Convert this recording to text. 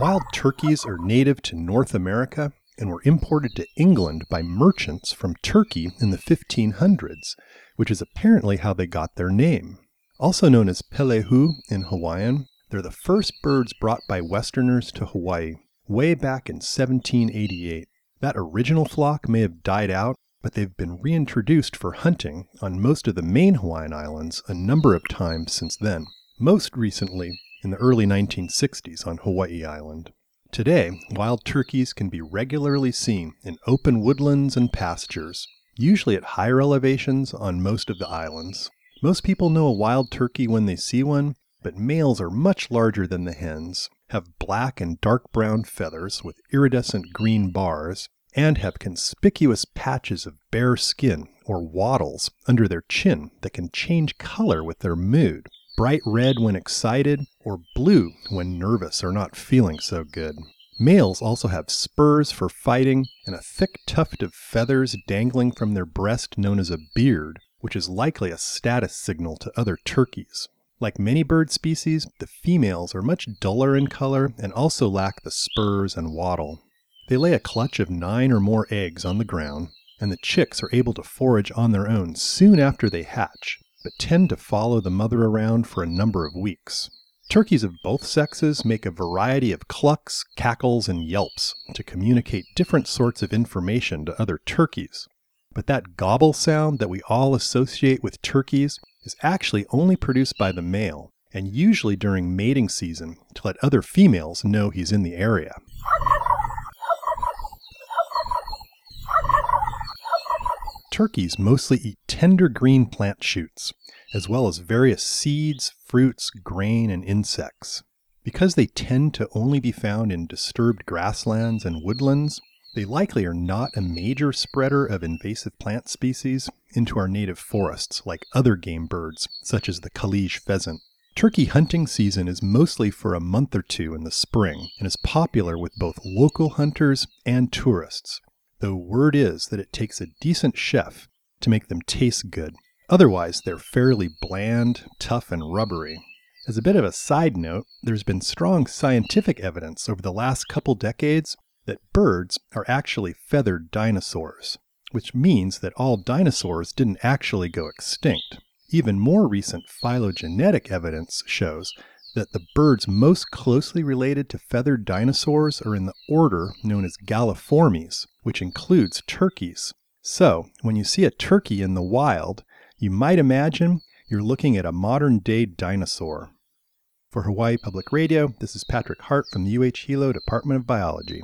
Wild turkeys are native to North America and were imported to England by merchants from Turkey in the 1500s, which is apparently how they got their name. Also known as pelehu in Hawaiian, they're the first birds brought by Westerners to Hawaii way back in 1788. That original flock may have died out, but they've been reintroduced for hunting on most of the main Hawaiian Islands a number of times since then, most recently in the early 1960s on Hawaii Island. Today, wild turkeys can be regularly seen in open woodlands and pastures, usually at higher elevations on most of the islands. Most people know a wild turkey when they see one, but males are much larger than the hens, have black and dark brown feathers with iridescent green bars, and have conspicuous patches of bare skin or wattles under their chin that can change color with their mood bright red when excited, or blue when nervous or not feeling so good. Males also have spurs for fighting and a thick tuft of feathers dangling from their breast known as a beard, which is likely a status signal to other turkeys. Like many bird species, the females are much duller in color and also lack the spurs and wattle. They lay a clutch of nine or more eggs on the ground, and the chicks are able to forage on their own soon after they hatch, but tend to follow the mother around for a number of weeks. Turkeys of both sexes make a variety of clucks, cackles, and yelps to communicate different sorts of information to other turkeys. But that gobble sound that we all associate with turkeys is actually only produced by the male, and usually during mating season to let other females know he's in the area. Turkeys mostly eat tender green plant shoots, as well as various seeds, fruits, grain, and insects. Because they tend to only be found in disturbed grasslands and woodlands, they likely are not a major spreader of invasive plant species into our native forests like other game birds, such as the Kalij pheasant. Turkey hunting season is mostly for a month or two in the spring and is popular with both local hunters and tourists, though word is that it takes a decent chef to make them taste good. Otherwise, they're fairly bland, tough, and rubbery. As a bit of a side note, there's been strong scientific evidence over the last couple decades that birds are actually feathered dinosaurs, which means that all dinosaurs didn't actually go extinct. Even more recent phylogenetic evidence shows that the birds most closely related to feathered dinosaurs are in the order known as Galliformes, which includes turkeys. So, when you see a turkey in the wild, you might imagine you're looking at a modern day dinosaur. For Hawaii Public Radio, this is Patrick Hart from the UH Hilo Department of Biology.